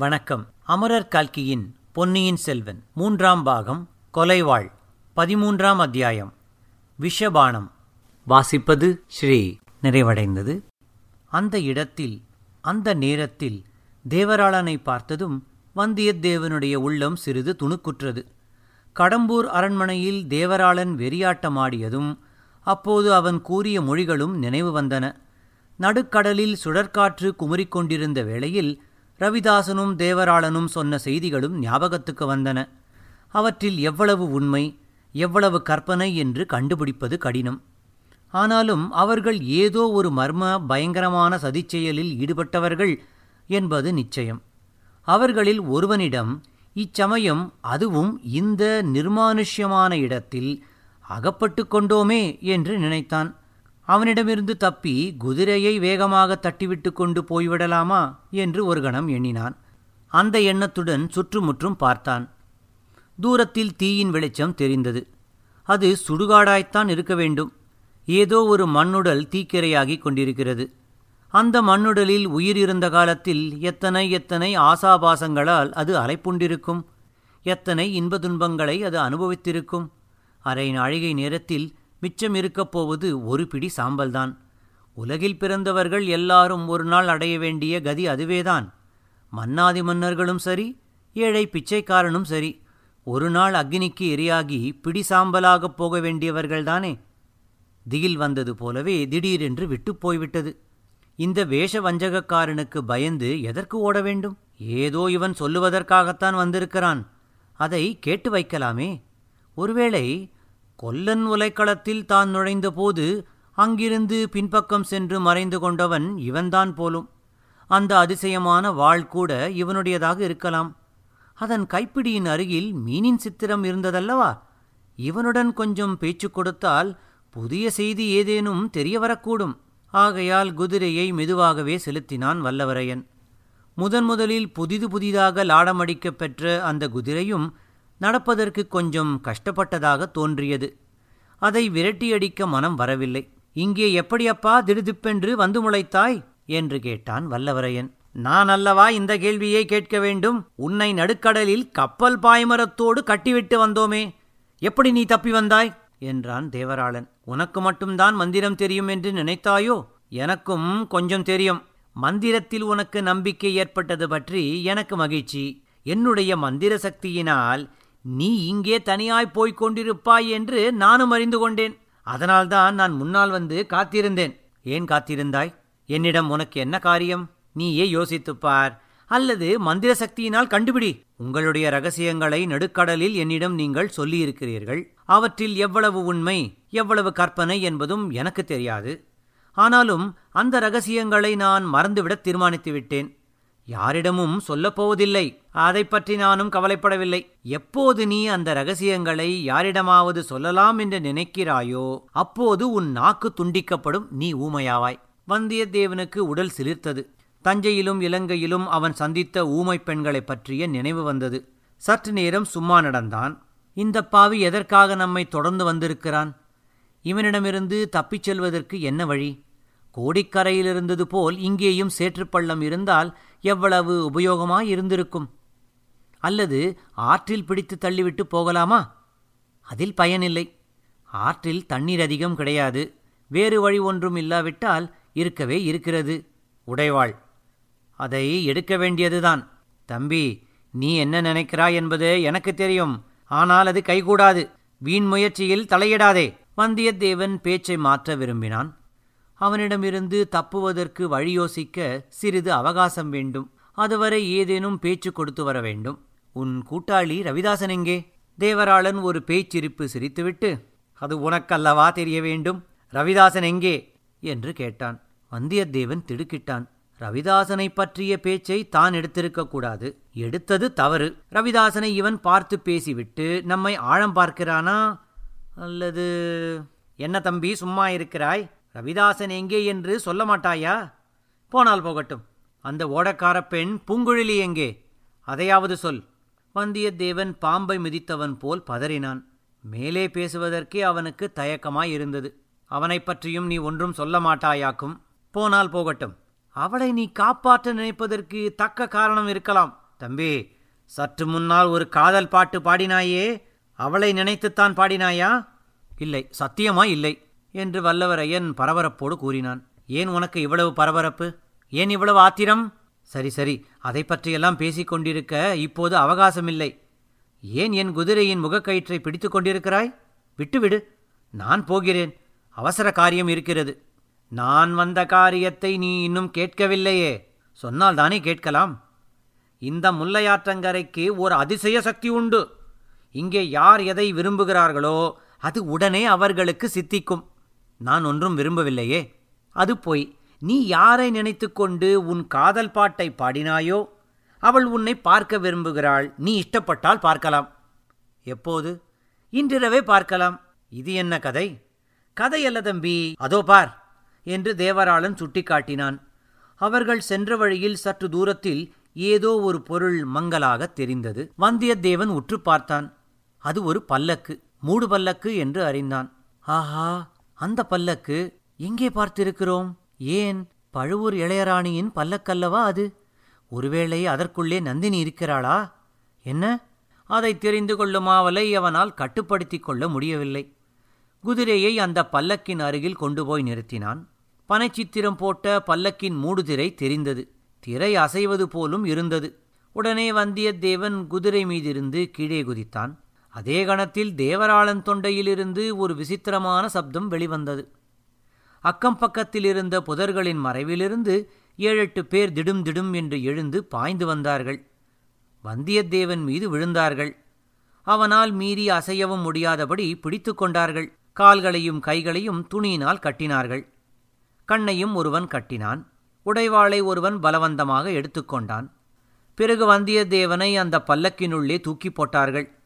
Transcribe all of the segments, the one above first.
வணக்கம். அமரர் கல்கியின் பொன்னியின் செல்வன் மூன்றாம் பாகம் கொலைவாள் பதிமூன்றாம் அத்தியாயம் விஷபானம். வாசிப்பது ஸ்ரீ நிறைவடைந்தது. அந்த இடத்தில் அந்த நேரத்தில் தேவராளனை பார்த்ததும் வந்தியத்தேவனுடைய உள்ளம் சிறிது துணுக்குற்றது. கடம்பூர் அரண்மனையில் தேவராளன் வெறியாட்டமாடியதும் அப்போது அவன் கூறிய மொழிகளும் நினைவு வந்தன. நடுக்கடலில் சுழற்காற்று குமுறிக்கொண்டிருந்த வேளையில் ரவிதாசனும் தேவராளனும் சொன்ன செய்திகளும் ஞாபகத்துக்கு வந்தன. அவற்றில் எவ்வளவு உண்மை எவ்வளவு கற்பனை என்று கண்டுபிடிப்பது கடினம். ஆனாலும் அவர்கள் ஏதோ ஒரு மர்ம பயங்கரமான சதிச்செயலில் ஈடுபட்டவர்கள் என்பது நிச்சயம். அவர்களில் ஒருவனிடம் இச்சமயம் அதுவும் இந்த நிர்மானுஷ்யமான இடத்தில் அகப்பட்டு கொண்டோமே என்று நினைத்தான். அவனிடமிருந்து தப்பி குதிரையை வேகமாக தட்டிவிட்டு கொண்டு போய்விடலாமா என்று ஒரு கணம் எண்ணினான். அந்த எண்ணத்துடன் சுற்றுமுற்றும் பார்த்தான். தூரத்தில் தீயின் வெளிச்சம் தெரிந்தது. அது சுடுகாடாய்த்தான் இருக்க வேண்டும். ஏதோ ஒரு மண்ணுடல் தீக்கிரையாகிக் கொண்டிருக்கிறது. அந்த மண்ணுடலில் உயிர் இருந்த காலத்தில் எத்தனை எத்தனை ஆசாபாசங்களால் அது அலைப்புண்டிருக்கும்? எத்தனை இன்ப துன்பங்களை அது அனுபவித்திருக்கும்? அரை நாழிகை நேரத்தில் மிச்சம் இருக்கப்போவது ஒரு பிடி சாம்பல்தான். உலகில் பிறந்தவர்கள் எல்லாரும் ஒரு நாள் அடைய வேண்டிய கதி அதுவேதான். மன்னாதி மன்னர்களும் சரி ஏழை பிச்சைக்காரனும் சரி ஒரு நாள் அக்னிக்கு எரியாகி பிடி சாம்பலாகப் போக வேண்டியவர்கள்தானே திகில் வந்தது போலவே திடீரென்று விட்டுப் போய்விட்டது. இந்த வேஷ வஞ்சகக்காரனுக்கு பயந்து எதற்கு ஓட வேண்டும்? ஏதோ இவன் சொல்லுவதற்காகத்தான் வந்திருக்கிறான். அதை கேட்டு வைக்கலாமே. ஒருவேளை கொல்லன் உலைக்களத்தில் தான் நுழைந்தபோது அங்கிருந்து பின்பக்கம் சென்று மறைந்து கொண்டவன் இவன்தான் போலும். அந்த அதிசயமான வாள் கூட இவனுடையதாக இருக்கலாம். அதன் கைப்பிடியின் அருகில் மீனின் சித்திரம் இருந்ததல்லவா? இவனுடன் கொஞ்சம் பேச்சு கொடுத்தால் புதிய செய்தி ஏதேனும் தெரிய வரக்கூடும். ஆகையால் குதிரையை மெதுவாகவே செலுத்தினான் வல்லவரையன். முதன் முதலில் புதிது புதிதாக லாடமடிக்கப் பெற்ற அந்த குதிரையும் நடப்பதற்கு கொஞ்சம் கஷ்டப்பட்டதாக தோன்றியது. அதை விரட்டியடிக்க மனம் வரவில்லை. இங்கே எப்படியப்பா திடுதிப்பென்று வந்து முளைத்தாய்? என்று கேட்டான் வல்லவரையன். நான் அல்லவா இந்த கேள்வியை கேட்க வேண்டும்? உன்னை நடுக்கடலில் கப்பல் பாய்மரத்தோடு கட்டிவிட்டு வந்தோமே. எப்படி நீ தப்பி வந்தாய்? என்றான் தேவராளன். உனக்கு மட்டும்தான் மந்திரம் தெரியும் என்று நினைத்தாயோ? எனக்கும் கொஞ்சம் தெரியும். மந்திரத்தில் உனக்கு நம்பிக்கை ஏற்பட்டது பற்றி எனக்கு மகிழ்ச்சி. என்னுடைய மந்திர சக்தியினால் நீ இங்கே தனியாய் போய்க் கொண்டிருப்பாய் என்று நானும் அறிந்து கொண்டேன். அதனால்தான் நான் முன்னால் வந்து காத்திருந்தேன். ஏன் காத்திருந்தாய்? என்னிடம் உனக்கு என்ன காரியம்? நீயே யோசித்துப்பார் அல்லது மந்திர சக்தியினால் கண்டுபிடி. உங்களுடைய ரகசியங்களை நடுக்கடலில் என்னிடம் நீங்கள் சொல்லியிருக்கிறீர்கள். அவற்றில் எவ்வளவு உண்மை எவ்வளவு கற்பனை என்பதும் எனக்கு தெரியாது. ஆனாலும் அந்த ரகசியங்களை நான் மறந்துவிட தீர்மானித்து விட்டேன் யாரிடமும் சொல்லப்போவதில்லை அதை பற்றி நானும் கவலைப்படவில்லை. எப்போது நீ அந்த ரகசியங்களை யாரிடமாவது சொல்லலாம் என்று நினைக்கிறாயோ அப்போது உன் நாக்கு துண்டிக்கப்படும் நீ ஊமையாவாய். வந்தியத்தேவனுக்கு உடல் சிலிர்த்தது. தஞ்சையிலும் இலங்கையிலும் அவன் சந்தித்த ஊமை பெண்களைப் பற்றிய நினைவு வந்தது. சற்று நேரம் சும்மா நடந்தான். இந்த பாவி எதற்காக நம்மை தொடர்ந்து வந்திருக்கிறான்? இவனிடமிருந்து தப்பிச் செல்வதற்கு என்ன வழி? கோடிக்கரையிலிருந்தது போல் இங்கேயும் சேற்றுப்பள்ளம் இருந்தால் எவ்வளவு உபயோகமாயிருந்திருக்கும்? அல்லது ஆற்றில் பிடித்து தள்ளிவிட்டு போகலாமா? அதில் பயனில்லை. ஆற்றில் தண்ணீர் அதிகம் கிடையாது. வேறு வழி ஒன்றும் இல்லாவிட்டால் இருக்கவே இருக்கிறது. உடைவாள். அதை எடுக்க வேண்டியதுதான். தம்பி நீ என்ன நினைக்கிறாய் என்பது எனக்கு தெரியும். ஆனால் அது கைகூடாது. வீண் முயற்சியில் தலையிடாதே. வந்தியத்தேவன் பேச்சை மாற்ற விரும்பினான். அவனிடமிருந்து தப்புவதற்கு வழி யோசிக்க சிறிது அவகாசம் வேண்டும். அதுவரை ஏதேனும் பேச்சு கொடுத்து வர வேண்டும். உன் கூட்டாளி ரவிதாசன் எங்கே? தேவராளன் ஒரு பேச்சிரிப்பு சிரித்துவிட்டு அது உனக்கல்லவா தெரிய வேண்டும்? ரவிதாசன் எங்கே? என்று கேட்டான். வந்தியத்தேவன் திடுக்கிட்டான். ரவிதாசனை பற்றிய பேச்சை தான் எடுத்திருக்கக்கூடாது எடுத்தது தவறு. ரவிதாசனை இவன் பார்த்து பேசிவிட்டு நம்மை ஆழம் பார்க்கிறானா? அல்லது என்ன தம்பி சும்மா இருக்கிறாய்? ரவிதாசன் எங்கே என்று சொல்ல மாட்டாயா? போனால் போகட்டும். அந்த ஓடக்கார பெண் பூங்குழலி எங்கே? அதையாவது சொல். வந்தியத்தேவன் பாம்பை மிதித்தவன் போல் பதறினான். மேலே பேசுவதற்கே அவனுக்கு தயக்கமாயிருந்தது அவனைப் பற்றியும் நீ ஒன்றும் சொல்ல மாட்டாயாக்கும். போனால் போகட்டும். அவளை நீ காப்பாற்ற நினைப்பதற்கு தக்க காரணம் இருக்கலாம். தம்பி சற்று முன்னால் ஒரு காதல் பாட்டு பாடினாயே. அவளை நினைத்துத்தான் பாடினாயா? இல்லை சத்தியமா இல்லை. என்று வல்லவரையன் பரபரப்போடு கூறினான். ஏன் உனக்கு இவ்வளவு பரபரப்பு? ஏன் இவ்வளவு ஆத்திரம்? சரி சரி அதை பற்றியெல்லாம் பேசிக் கொண்டிருக்க இப்போது அவகாசமில்லை. ஏன் என் குதிரையின் முகக்கயிற்றை பிடித்து கொண்டிருக்கிறாய்? விட்டுவிடு நான் போகிறேன். அவசர காரியம் இருக்கிறது. நான் வந்த காரியத்தை நீ இன்னும் கேட்கவில்லையே. சொன்னால் தானே கேட்கலாம். இந்த முல்லையாற்றங்கரைக்கு ஒரு அதிசய சக்தி உண்டு. இங்கே யார் எதை விரும்புகிறார்களோ அது உடனே அவர்களுக்கு சித்திக்கும். நான் ஒன்றும் விரும்பவில்லையே. அது போய் நீ யாரை நினைத்துக்கொண்டு உன் காதல் பாட்டை பாடினாயோ அவள் உன்னை பார்க்க விரும்புகிறாள். நீ இஷ்டப்பட்டால் பார்க்கலாம். எப்போது? இன்றிரவே பார்க்கலாம். இது என்ன கதை? கதையல்ல தம்பி. அதோ பார் என்று தேவராளன் சுட்டிக்காட்டினான். அவர்கள் சென்ற வழியில் சற்று தூரத்தில் ஏதோ ஒரு பொருள் மங்கலாக தெரிந்தது. வந்தியத்தேவன் உற்று பார்த்தான். அது ஒரு பல்லக்கு மூடு பல்லக்கு என்று அறிந்தான். ஆஹா! அந்த பல்லக்கு எங்கே பார்த்திருக்கிறோம்? ஏன்? பழுவூர் இளையராணியின் பல்லக்கல்லவா அது? ஒருவேளை அதற்குள்ளே நந்தினி இருக்கிறாளா? என்ன? அதை தெரிந்து கொள்ளும் ஆவலை அவனால் கட்டுப்படுத்திக் கொள்ள முடியவில்லை. குதிரையை அந்த பல்லக்கின் அருகில் கொண்டு போய் நிறுத்தினான். பனைச்சித்திரம் போட்ட பல்லக்கின் மூடுதிரை தெரிந்தது. திரை அசைவது போலும் இருந்தது. உடனே வந்தியத்தேவன் குதிரை மீதிருந்து கீழே குதித்தான். அதே கணத்தில் தேவராளன் தொண்டையிலிருந்து ஒரு விசித்திரமான சப்தம் வெளிவந்தது. அக்கம் பக்கத்தில் இருந்த புதர்களின் மறைவிலிருந்து ஏழெட்டு பேர் திடும் திடும் என்று எழுந்து பாய்ந்து வந்தார்கள். வந்தியத்தேவன் மீது விழுந்தார்கள். அவனால் மீறி அசையவும் முடியாதபடி பிடித்து கொண்டார்கள். கால்களையும் கைகளையும் துணியினால் கட்டினார்கள். கண்ணையும் ஒருவன் கட்டினான். உடைவாளை ஒருவன் பலவந்தமாக எடுத்துக்கொண்டான் பிறகு வந்தியத்தேவனை அந்த பல்லக்கினுள்ளே தூக்கி போட்டார்கள்.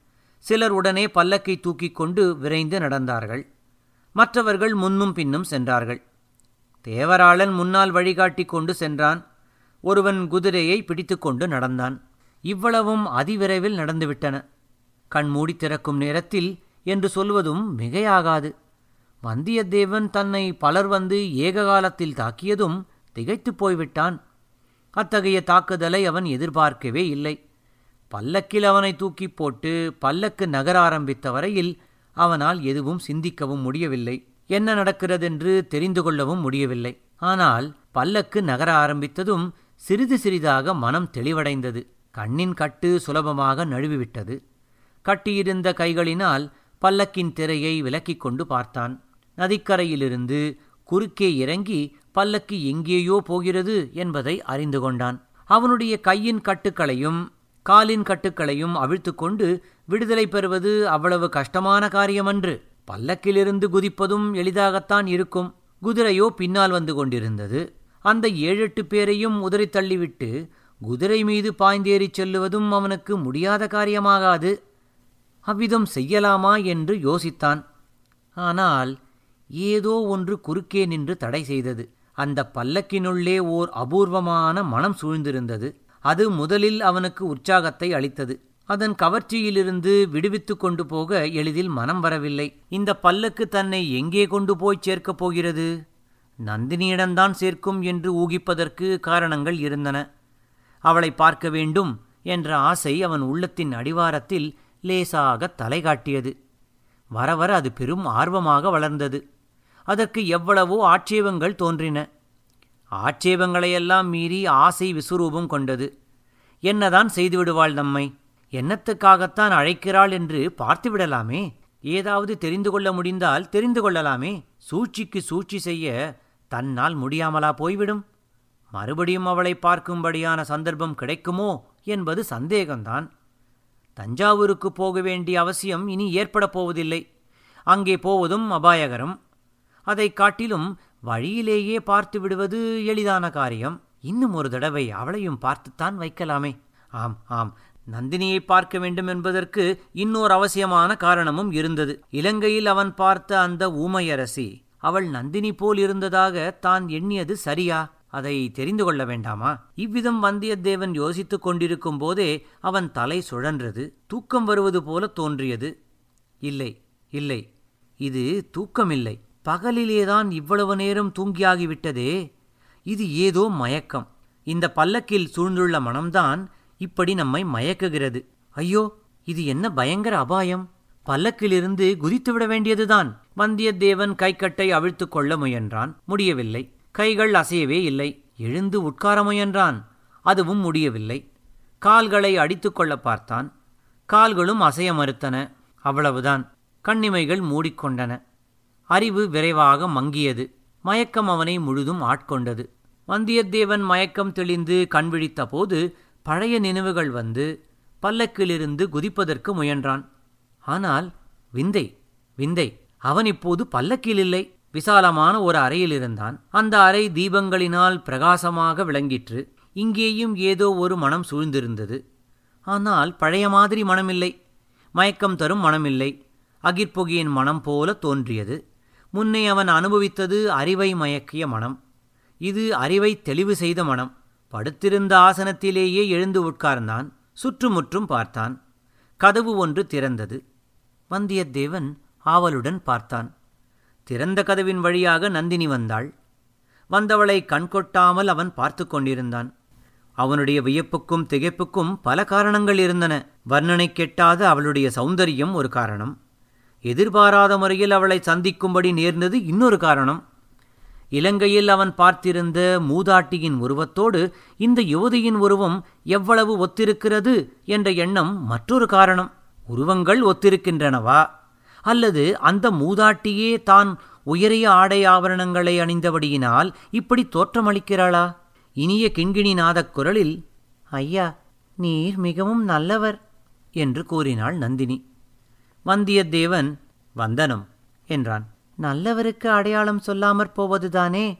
சிலர் உடனே பல்லக்கை தூக்கிக் கொண்டு விரைந்து நடந்தார்கள். மற்றவர்கள் முன்னும் பின்னும் சென்றார்கள். தேவராளன் முன்னால் வழிகாட்டி கொண்டு சென்றான். ஒருவன் குதிரையை பிடித்துக்கொண்டு நடந்தான். இவ்வளவும் அதிவிரைவில் நடந்துவிட்டன. கண் மூடி திறக்கும் நேரத்தில் என்று சொல்வதும் மிகையாகாது. வந்தியத்தேவன் தன்னை பலர் வந்து ஏககாலத்தில் தாக்கியதும் திகைத்துப் போய்விட்டான். அத்தகைய தாக்குதலை அவன் எதிர்பார்க்கவே இல்லை. பல்லக்கில் அவனை தூக்கி போட்டு பல்லக்கு நகர ஆரம்பித்த வரையில் அவனால் எதுவும் சிந்திக்கவும் முடியவில்லை. என்ன நடக்கிறதென்று தெரிந்து கொள்ளவும் முடியவில்லை. ஆனால் பல்லக்கு நகர ஆரம்பித்ததும் சிறிது சிறிதாக மனம் தெளிவடைந்தது. கண்ணின் கட்டு சுலபமாக நழுவிவிட்டது. கட்டியிருந்த கைகளினால் பல்லக்கின் திரையை விலக்கிக் கொண்டு பார்த்தான். நதிக்கரையிலிருந்து குறுக்கே இறங்கி பல்லக்கு எங்கேயோ போகிறது என்பதை அறிந்து கொண்டான். அவனுடைய கையின் கட்டுக்களையும் காலின் கட்டுக்களையும் அவிழ்த்துக்கொண்டு விடுதலை பெறுவது அவ்வளவு கஷ்டமான காரியமன்று. பல்லக்கிலிருந்து குதிப்பதும் எளிதாகத்தான் இருக்கும். குதிரையோ பின்னால் வந்து கொண்டிருந்தது. அந்த ஏழெட்டு பேரையும் உதறி தள்ளிவிட்டு குதிரை மீது பாய்ந்தேறிச் செல்லுவதும் அவனுக்கு முடியாத காரியமாகாது. அவ்விதம் செய்யலாமா என்று யோசித்தான். ஆனால் ஏதோ ஒன்று குறுக்கே நின்று தடை செய்தது. அந்த பல்லக்கினுள்ளே ஓர் அபூர்வமான மனம் சூழ்ந்திருந்தது. அது முதலில் அவனுக்கு உற்சாகத்தை அளித்தது. அதன் கவர்ச்சியிலிருந்து விடுவித்து கொண்டு போக எளிதில் மனம் வரவில்லை. இந்த பல்லக்கு தன்னை எங்கே கொண்டு போய் சேர்க்கப் போகிறது? நந்தினியிடம்தான் சேர்க்கும் என்று ஊகிப்பதற்கு காரணங்கள் இருந்தன. அவளை பார்க்க வேண்டும் என்ற ஆசை அவன் உள்ளத்தின் அடிவாரத்தில் லேசாக தலை காட்டியது வர வர அது பெரும் ஆர்வமாக வளர்ந்தது. அதற்கு எவ்வளவோ ஆட்சேபங்கள் தோன்றின. ஆட்சேபங்களையெல்லாம் மீறி ஆசை விசுரூபம் கொண்டது. என்னதான் செய்துவிடுவாள் நம்மை? என்னத்துக்காகத்தான் அழைக்கிறாள் என்று பார்த்துவிடலாமே? ஏதாவது தெரிந்து கொள்ள முடிந்தால் தெரிந்து கொள்ளலாமே? சூழ்ச்சிக்கு சூழ்ச்சி செய்ய தன்னால் முடியாமலா போய்விடும்? மறுபடியும் அவளை பார்க்கும்படியான சந்தர்ப்பம் கிடைக்குமோ என்பது சந்தேகம்தான். தஞ்சாவூருக்கு போக வேண்டிய அவசியம் இனி ஏற்படப் போவதில்லை. அங்கே போவதும் அபாயகரம். அதைக் காட்டிலும் வழியிலேயே பார்த்து விடுவது எளிதான காரியம். இன்னும் ஒரு தடவை அவளையும் பார்த்துத்தான் வைக்கலாமே. ஆம் ஆம். நந்தினியை பார்க்க வேண்டும் என்பதற்கு இன்னொரு அவசியமான காரணமும் இருந்தது. இலங்கையில் அவன் பார்த்த அந்த ஊமையரசி அவள் நந்தினி போல் இருந்ததாக தான் எண்ணியது சரியா? அதை தெரிந்து கொள்ள வேண்டாமா? இவ்விதம் வந்தியத்தேவன் யோசித்துக் கொண்டிருக்கும் போதே அவன் தலை சுழன்றது. தூக்கம் வருவது போல தோன்றியது. இல்லை இல்லை. இது தூக்கமில்லை. பகலிலேதான் இவ்வளவு நேரம் தூங்கியாகிவிட்டதே? இது ஏதோ மயக்கம். இந்த பல்லக்கில் சூழ்ந்துள்ள மனம்தான் இப்படி நம்மை மயக்குகிறது. ஐயோ இது என்ன பயங்கர அபாயம்? பல்லக்கிலிருந்து குதித்துவிட வேண்டியதுதான். வந்தியத்தேவன் கைக்கட்டை அவிழ்த்து கொள்ள முயன்றான். முடியவில்லை. கைகள் அசையவே இல்லை. எழுந்து உட்கார முயன்றான். அதுவும் முடியவில்லை. கால்களை அடித்துக்கொள்ள பார்த்தான். கால்களும் அசைய மறுத்தன. அவ்வளவுதான். கண்ணிமைகள் மூடிக்கொண்டன. அறிவு விரைவாக மங்கியது. மயக்கம் அவனை முழுதும் ஆட்கொண்டது. வந்தியத்தேவன் மயக்கம் தெளிந்து கண் விழித்தபோது பழைய நினைவுகள் வந்து பல்லக்கிலிருந்து குதிப்பதற்கு முயன்றான். ஆனால் விந்தை விந்தை அவன் இப்போது பல்லக்கில் இல்லை. விசாலமான ஒரு அறையில் இருந்தான். அந்த அறை தீபங்களினால் பிரகாசமாக விளங்கிற்று. இங்கேயும் ஏதோ ஒரு மனம் சூழ்ந்திருந்தது. ஆனால் பழைய மாதிரி மனமில்லை. மயக்கம் தரும் மனமில்லை. அகிர்பொகியின் மனம் போல தோன்றியது. முன்னே அவன் அனுபவித்தது அறிவை மயக்கிய மனம். இது அறிவை தெளிவு செய்த மனம். படுத்திருந்த ஆசனத்திலேயே எழுந்து உட்கார்ந்தான். சுற்றுமுற்றும் பார்த்தான். கதவு ஒன்று திறந்தது. வந்தியத்தேவன் ஆவலுடன் பார்த்தான். திறந்த கதவின் வழியாக நந்தினி வந்தாள். வந்தவளை கண்கொட்டாமல் அவன் பார்த்து கொண்டிருந்தான். அவனுடைய வியப்புக்கும் திகைப்புக்கும் பல காரணங்கள் இருந்தன. வர்ணனை கெட்டாத அவளுடைய சௌந்தரியம் ஒரு காரணம். எதிர்பாராத முறையில் அவளை சந்திக்கும்படி நேர்ந்தது இன்னொரு காரணம். இலங்கையில் அவன் பார்த்திருந்த மூதாட்டியின் உருவத்தோடு இந்த யுவதியின் உருவம் எவ்வளவு ஒத்திருக்கிறது என்ற எண்ணம் மற்றொரு காரணம். உருவங்கள் ஒத்திருக்கின்றனவா? அல்லது அந்த மூதாட்டியே தான் உயரிய ஆடை ஆபரணங்களை அணிந்தபடியினால் இப்படி தோற்றமளிக்கிறாளா? இனிய கிண்கிணி நாதக் குரலில் ஐயா நீர் மிகவும் நல்லவர் என்று கூறினாள் நந்தினி. வந்தியத்தேவன் வந்தனம் என்றான். நல்லவருக்கு அடையாளம் சொல்லாமற் போவதுதானே?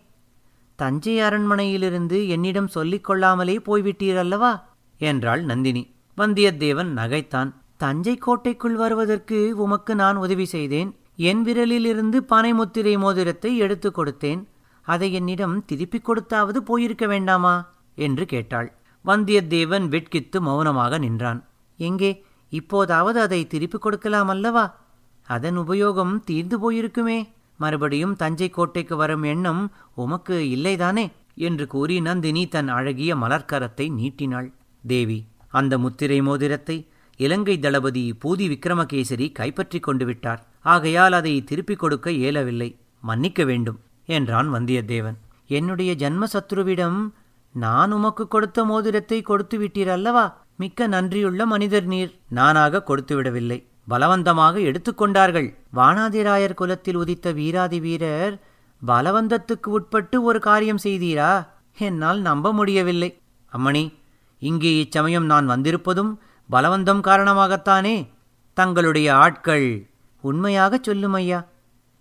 தஞ்சை அரண்மனையிலிருந்து என்னிடம் சொல்லிக் கொள்ளாமலே போய்விட்டீரல்லவா என்றாள் நந்தினி. வந்தியத்தேவன் நகைத்தான். தஞ்சை கோட்டைக்குள் வருவதற்கு உமக்கு நான் உதவி செய்தேன். என் விரலிலிருந்து பனைமுத்திரை மோதிரத்தை எடுத்துக் கொடுத்தேன். அதை என்னிடம் திருப்பிக் கொடுத்தாவது போயிருக்க வேண்டாமா? என்று கேட்டாள். வந்தியத்தேவன் வெட்கித்து மௌனமாக நின்றான். எங்கே? இப்போதாவது அதை திருப்பிக் கொடுக்கலாம் அல்லவா? அதன் உபயோகம் தீர்ந்து போயிருக்குமே. மறுபடியும் தஞ்சை கோட்டைக்கு வரும் எண்ணம் உமக்கு இல்லைதானே? என்று கூறி நந்தினி தன் அழகிய மலர்க்கரத்தை நீட்டினாள். தேவி அந்த முத்திரை மோதிரத்தை இலங்கை தளபதி பூதி விக்ரமகேசரி கைப்பற்றிக் கொண்டு விட்டார். ஆகையால் அதை திருப்பிக் கொடுக்க இயலவில்லை. மன்னிக்க வேண்டும் என்றான் வந்தியத்தேவன். என்னுடைய ஜன்ம சத்ருவிடம் நான் உமக்கு கொடுத்த மோதிரத்தை கொடுத்து விட்டீர் அல்லவா? மிக்க நன்றியுள்ள மனிதர் நீர். நானாக கொடுத்துவிடவில்லை. பலவந்தமாக எடுத்துக்கொண்டார்கள். வானாதிராயர் குலத்தில் உதித்த வீராதி வீரர் பலவந்தத்துக்கு உட்பட்டு ஒரு காரியம் செய்தீரா? என்னால் நம்ப முடியவில்லை. அம்மணி இங்கே இச்சமயம் நான் வந்திருப்பதும் பலவந்தம் காரணமாகத்தானே? தங்களுடைய ஆட்கள் உண்மையாகச் சொல்லும் ஐயா.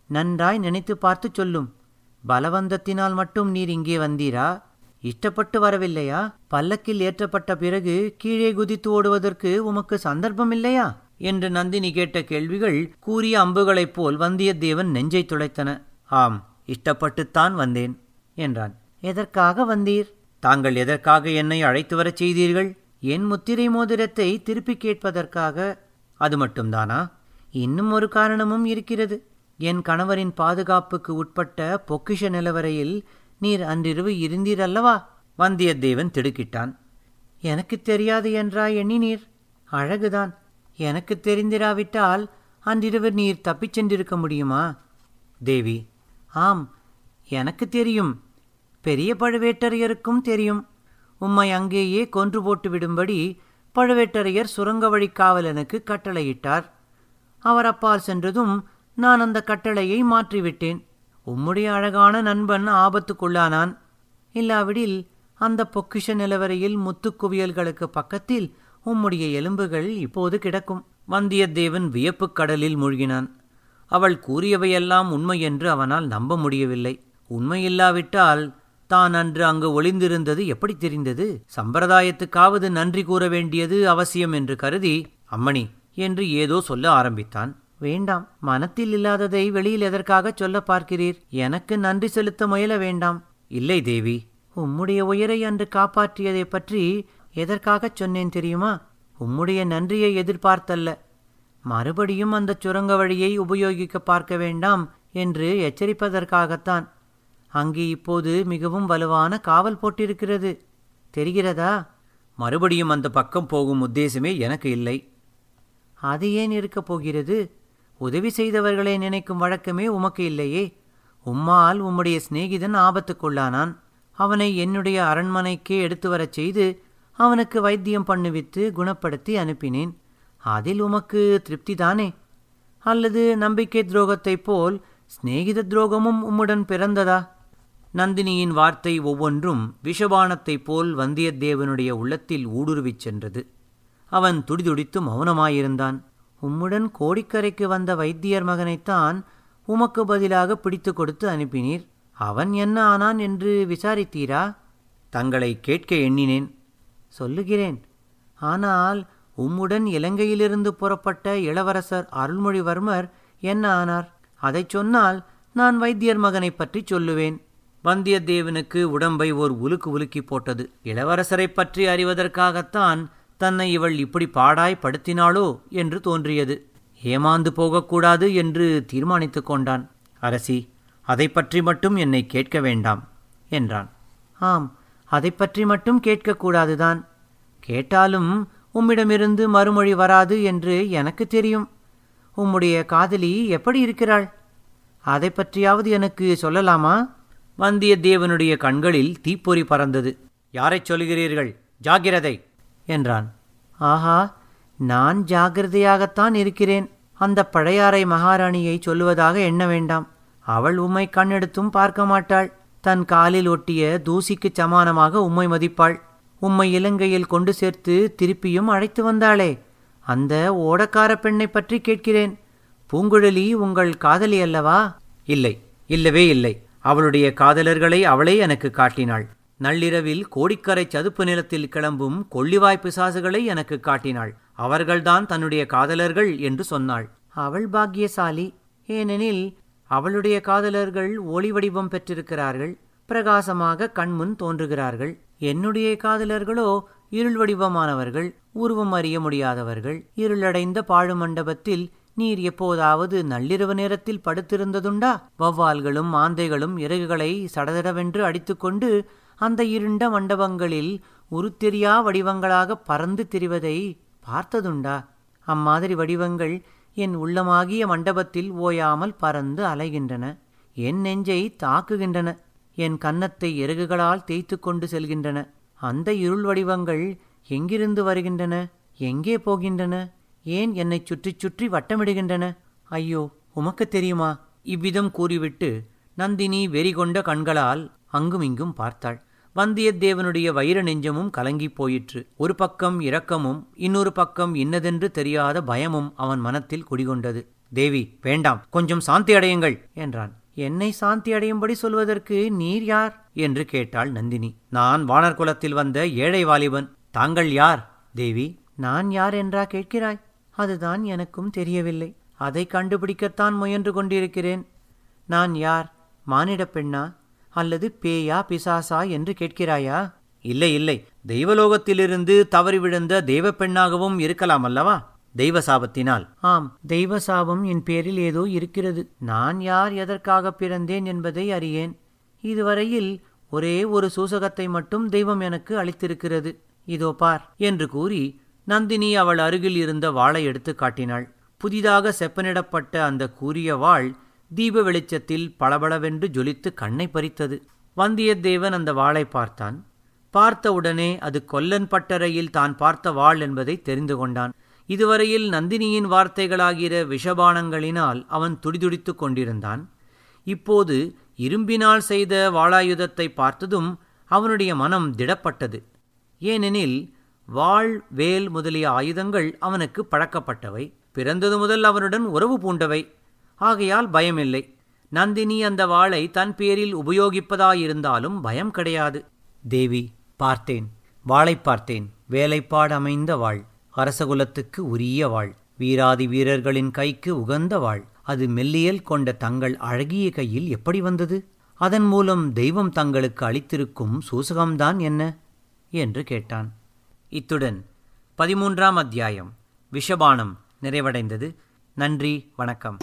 நன்றாய் நினைத்து பார்த்து சொல்லும். பலவந்தத்தினால் மட்டும் நீர் இங்கே வந்தீரா? இஷ்டப்பட்டு வரவில்லையா? பல்லக்கில் ஏற்றப்பட்ட பிறகு கீழே குதித்து ஓடுவதற்கு உமக்கு சந்தர்ப்பம் இல்லையா என்று நந்தினி கேட்ட கேள்விகள் கூறிய அம்புகளைப் போல் வந்தியத்தேவன் நெஞ்சை துளைத்தன ஆம் இஷ்டப்பட்டுத்தான் வந்தேன் என்றான். எதற்காக வந்தீர்? தாங்கள் எதற்காக என்னை அழைத்து வரச் செய்தீர்கள்? என் முத்திரை மோதிரத்தை திருப்பிக் கேட்பதற்காக. அது மட்டும்தானா? இன்னும் ஒரு காரணமும் இருக்கிறது. என் கணவரின் பாதுகாப்புக்கு உட்பட்ட பொக்கிஷ நிலவரையில் நீர் அன்றிரவு இருந்தீர் அல்லவா வந்தியத்தேவன் திடுக்கிட்டான். எனக்கு தெரியாது என்றா எண்ணினீர்? அழகுதான். எனக்கு தெரிந்திராவிட்டால் அன்றிரவு நீர் தப்பிச் சென்றிருக்க முடியுமா? தேவி ஆம் எனக்கு தெரியும். பெரிய பழுவேட்டரையருக்கும் தெரியும். உம்மை அங்கேயே கொன்று போட்டு விடும்படி பழுவேட்டரையர் சுரங்க வழி காவலனுக்கு கட்டளையிட்டார். அவர் அப்பால் சென்றதும் நான் அந்த கட்டளையை மாற்றிவிட்டேன். உம்முடைய அழகான நண்பன் ஆபத்துக்குள்ளானான். இல்லாவிடில் அந்த பொக்கிஷ நிலவரையில் முத்துக்குவியல்களுக்கு பக்கத்தில் உம்முடைய எலும்புகள் இப்போது கிடக்கும். வந்தியத்தேவன் வியப்புக் கடலில் மூழ்கினான். அவள் கூறியவையெல்லாம் உண்மை என்று அவனால் நம்ப முடியவில்லை. உண்மையில்லாவிட்டால் தான் அன்று அங்கு ஒளிந்திருந்தது எப்படி தெரிந்தது? சம்பிரதாயத்துக்காவது நன்றி கூற வேண்டியது அவசியம் என்று கருதி அம்மணி என்று ஏதோ சொல்ல ஆரம்பித்தான். வேண்டாம் மனத்தில் இல்லாததை வெளியில் எதற்காக சொல்ல பார்க்கிறீர்? எனக்கு நன்றி செலுத்த முயல வேண்டாம். இல்லை தேவி உம்முடைய உயிரை அன்று காப்பாற்றியதை பற்றி எதற்காகச் சொன்னேன் தெரியுமா? உம்முடைய நன்றியை எதிர்பார்த்தல்ல. மறுபடியும் அந்த சுரங்க வழியை உபயோகிக்க பார்க்க வேண்டாம் என்று எச்சரிப்பதற்காகத்தான். அங்கே இப்போது மிகவும் வலுவான காவல் போட்டிருக்கிறது. தெரிகிறதா? மறுபடியும் அந்த பக்கம் போகும் உத்தேசமே எனக்கு இல்லை. அது ஏன் இருக்கப் போகிறது? உதவி செய்தவர்களை நினைக்கும் வழக்கமே உமக்கு இல்லையே? உம்மால் உம்முடைய சிநேகிதன் ஆபத்துக்குள்ளானான். அவனை என்னுடைய அரண்மனைக்கே எடுத்து வரச் செய்து அவனுக்கு வைத்தியம் பண்ணுவித்து குணப்படுத்தி அனுப்பினேன். அதில் உமக்கு திருப்திதானே? அல்லது நம்பிக்கை துரோகத்தைப் போல் சிநேகித துரோகமும் உம்முடன் பிறந்ததா? நந்தினியின் வார்த்தை ஒவ்வொன்றும் விஷபானத்தைப் போல் வந்தியத்தேவனுடைய உள்ளத்தில் ஊடுருவிச் சென்றது. அவன் துடிதுடித்து மௌனமாயிருந்தான். உம்முடன் கோடிக்கரைக்கு வந்த வைத்தியர் மகனைத்தான் உமக்கு பதிலாக பிடித்து கொடுத்து அனுப்பினீர். அவன் என்ன ஆனான் என்று விசாரித்தீரா? தங்களை கேட்க எண்ணினேன். சொல்லுகிறேன். ஆனால் உம்முடன் இலங்கையிலிருந்து புறப்பட்ட இளவரசர் அருள்மொழிவர்மர் என்ன ஆனார்? அதைச் சொன்னால் நான் வைத்தியர் மகனைப் பற்றி சொல்லுவேன். வந்தியத்தேவனுக்கு உடம்பை ஓர் உலுக்கு உலுக்கி போட்டது. இளவரசரைப் பற்றி அறிவதற்காகத்தான் தன்னை இவள் இப்படி பாடாய் படுத்தினாளோ என்று தோன்றியது. ஏமாந்து போகக்கூடாது என்று தீர்மானித்துக் கொண்டான். அரசி அதை பற்றி மட்டும் என்னை கேட்க வேண்டாம் என்றான். ஆம் அதை பற்றி மட்டும் கேட்கக்கூடாதுதான். கேட்டாலும் உம்மிடமிருந்து மறுமொழி வராது என்று எனக்கு தெரியும். உம்முடைய காதலி எப்படி இருக்கிறாள்? அதை பற்றியாவது எனக்கு சொல்லலாமா? வந்தியத்தேவனுடைய கண்களில் தீப்பொறி பறந்தது. யாரைச் சொல்கிறீர்கள்? ஜாகிரதை என்றான். ஆஹா நான் ஜாகிரதையாகத்தான் இருக்கிறேன். அந்த பழையாறை மகாராணியை சொல்லுவதாக எண்ண வேண்டாம். அவள் உம்மை கண்ணெடுத்தும் பார்க்க மாட்டாள். தன் காலில் ஒட்டிய தூசிக்குச் சமானமாக உம்மை மதிப்பாள். உம்மை இலங்கையில் கொண்டு சேர்த்து திருப்பியும் அழைத்து வந்தாளே. அந்த ஓடக்கார பெண்ணை பற்றி கேட்கிறேன். பூங்குழலி உங்கள் காதலி அல்லவா? இல்லை இல்லவே இல்லை. அவளுடைய காதலர்களை அவளே எனக்கு காட்டினாள். நள்ளிரவில் கோடிக்கரை சதுப்பு நிலத்தில் கிளம்பும் கொள்ளிவாய் பிசாசுகளை எனக்கு காட்டினாள். அவர்கள்தான் தன்னுடைய காதலர்கள் என்று சொன்னாள். அவள் பாக்கியசாலி. ஏனெனில் அவளுடைய காதலர்கள் ஒளி வடிவம் பெற்றிருக்கிறார்கள். பிரகாசமாக கண்முன் தோன்றுகிறார்கள். என்னுடைய காதலர்களோ இருள் வடிவமானவர்கள் உருவம் அறிய முடியாதவர்கள். இருளடைந்த பாழு மண்டபத்தில் நீர் எப்போதாவது நள்ளிரவு நேரத்தில் படுத்திருந்ததுண்டா? வௌவால்களும் ஆந்தைகளும் இறகுகளை சடதடவென்று அடித்துக்கொண்டு அந்த இருண்ட மண்டபங்களில் உருத்தெரியா வடிவங்களாக பறந்து திரிவதை பார்த்ததுண்டா. அம்மாதிரி வடிவங்கள் என் உள்ளமாகிய மண்டபத்தில் ஓயாமல் பறந்து அலைகின்றன. என் நெஞ்சை தாக்குகின்றன. என் கன்னத்தை எருகுகளால் தேய்த்து கொண்டு செல்கின்றன. அந்த இருள் வடிவங்கள் எங்கிருந்து வருகின்றன? எங்கே போகின்றன? ஏன் என்னை சுற்றி சுற்றி வட்டமிடுகின்றன? ஐயோ உமக்கு தெரியுமா? இவ்விதம் கூறிவிட்டு நந்தினி வெறிகொண்ட கண்களால் அங்குமிங்கும் பார்த்தாள். வந்தியத்தேவனுடைய வைர நெஞ்சமும் கலங்கிப் போயிற்று. ஒரு பக்கம் இரக்கமும் இன்னொரு பக்கம் இன்னதென்று தெரியாத பயமும் அவன் மனத்தில் குடிகொண்டது. தேவி வேண்டாம் கொஞ்சம் சாந்தி அடையுங்கள் என்றான். என்னை சாந்தி அடையும்படி சொல்வதற்கு நீர் யார்? என்று கேட்டாள் நந்தினி. நான் வானர் குலத்தில் வந்த ஏழை வாலிபன். தாங்கள் யார்? தேவி நான் யார் என்றா கேட்கிறாய்? அதுதான் எனக்கும் தெரியவில்லை. அதை கண்டுபிடிக்கத்தான் முயன்று கொண்டிருக்கிறேன். நான் யார்? மானிடப் பெண்ணா? அல்லது பேயா பிசாசா என்று கேட்கிறாயா? இல்லை இல்லை. தெய்வலோகத்திலிருந்து தவறி விழுந்த தெய்வ பெண்ணாகவும் இருக்கலாம் அல்லவா? தெய்வ சாபத்தினால். ஆம் தெய்வ சாபம் என் பேரில் ஏதோ இருக்கிறது. நான் யார் எதற்காக பிறந்தேன் என்பதை அறியேன். இதுவரையில் ஒரே ஒரு சூசகத்தை மட்டும் தெய்வம் எனக்கு அளித்திருக்கிறது. இதோ பார் என்று கூறி நந்தினி அவள் அருகில் இருந்த வாளை எடுத்து காட்டினாள். புதிதாக செப்பனிடப்பட்ட அந்த கூரிய வாள் தீப வெளிச்சத்தில் பளபளவென்று ஜொலித்து கண்ணை பறித்தது. வந்தியத்தேவன் அந்த வாளை பார்த்தான். பார்த்தவுடனே அது கொல்லன் பட்டறையில் தான் பார்த்த வாள் என்பதை தெரிந்து கொண்டான். இதுவரையில் நந்தினியின் வார்த்தைகளாகிற விஷபானங்களினால் அவன் துடிதுடித்துக் கொண்டிருந்தான். இப்போது இரும்பினால் செய்த வாளாயுதத்தை பார்த்ததும் அவனுடைய மனம் திடப்பட்டது. ஏனெனில் வாள் வேல் முதலிய ஆயுதங்கள் அவனுக்கு பழக்கப்பட்டவை. பிறந்தது முதல் அவனுடன் உறவு பூண்டவை. ஆகையால் பயமில்லை. நந்தினி அந்த வாளை தன் பேரில் உபயோகிப்பதாயிருந்தாலும் பயம் கிடையாது. தேவி பார்த்தேன். வாளை பார்த்தேன். வேலைப்பாடு அமைந்த வாழ் அரசகுலத்துக்கு உரிய வாழ் வீராதி வீரர்களின் கைக்கு உகந்த வாழ் அது மெல்லியல் கொண்ட தங்கள் அழகிய கையில் எப்படி வந்தது? அதன் மூலம் தெய்வம் தங்களுக்கு அளித்திருக்கும் சூசகம்தான் என்ன? என்று கேட்டான். இத்துடன் பதிமூன்றாம் அத்தியாயம் விஷபானம் நிறைவடைந்தது. நன்றி வணக்கம்.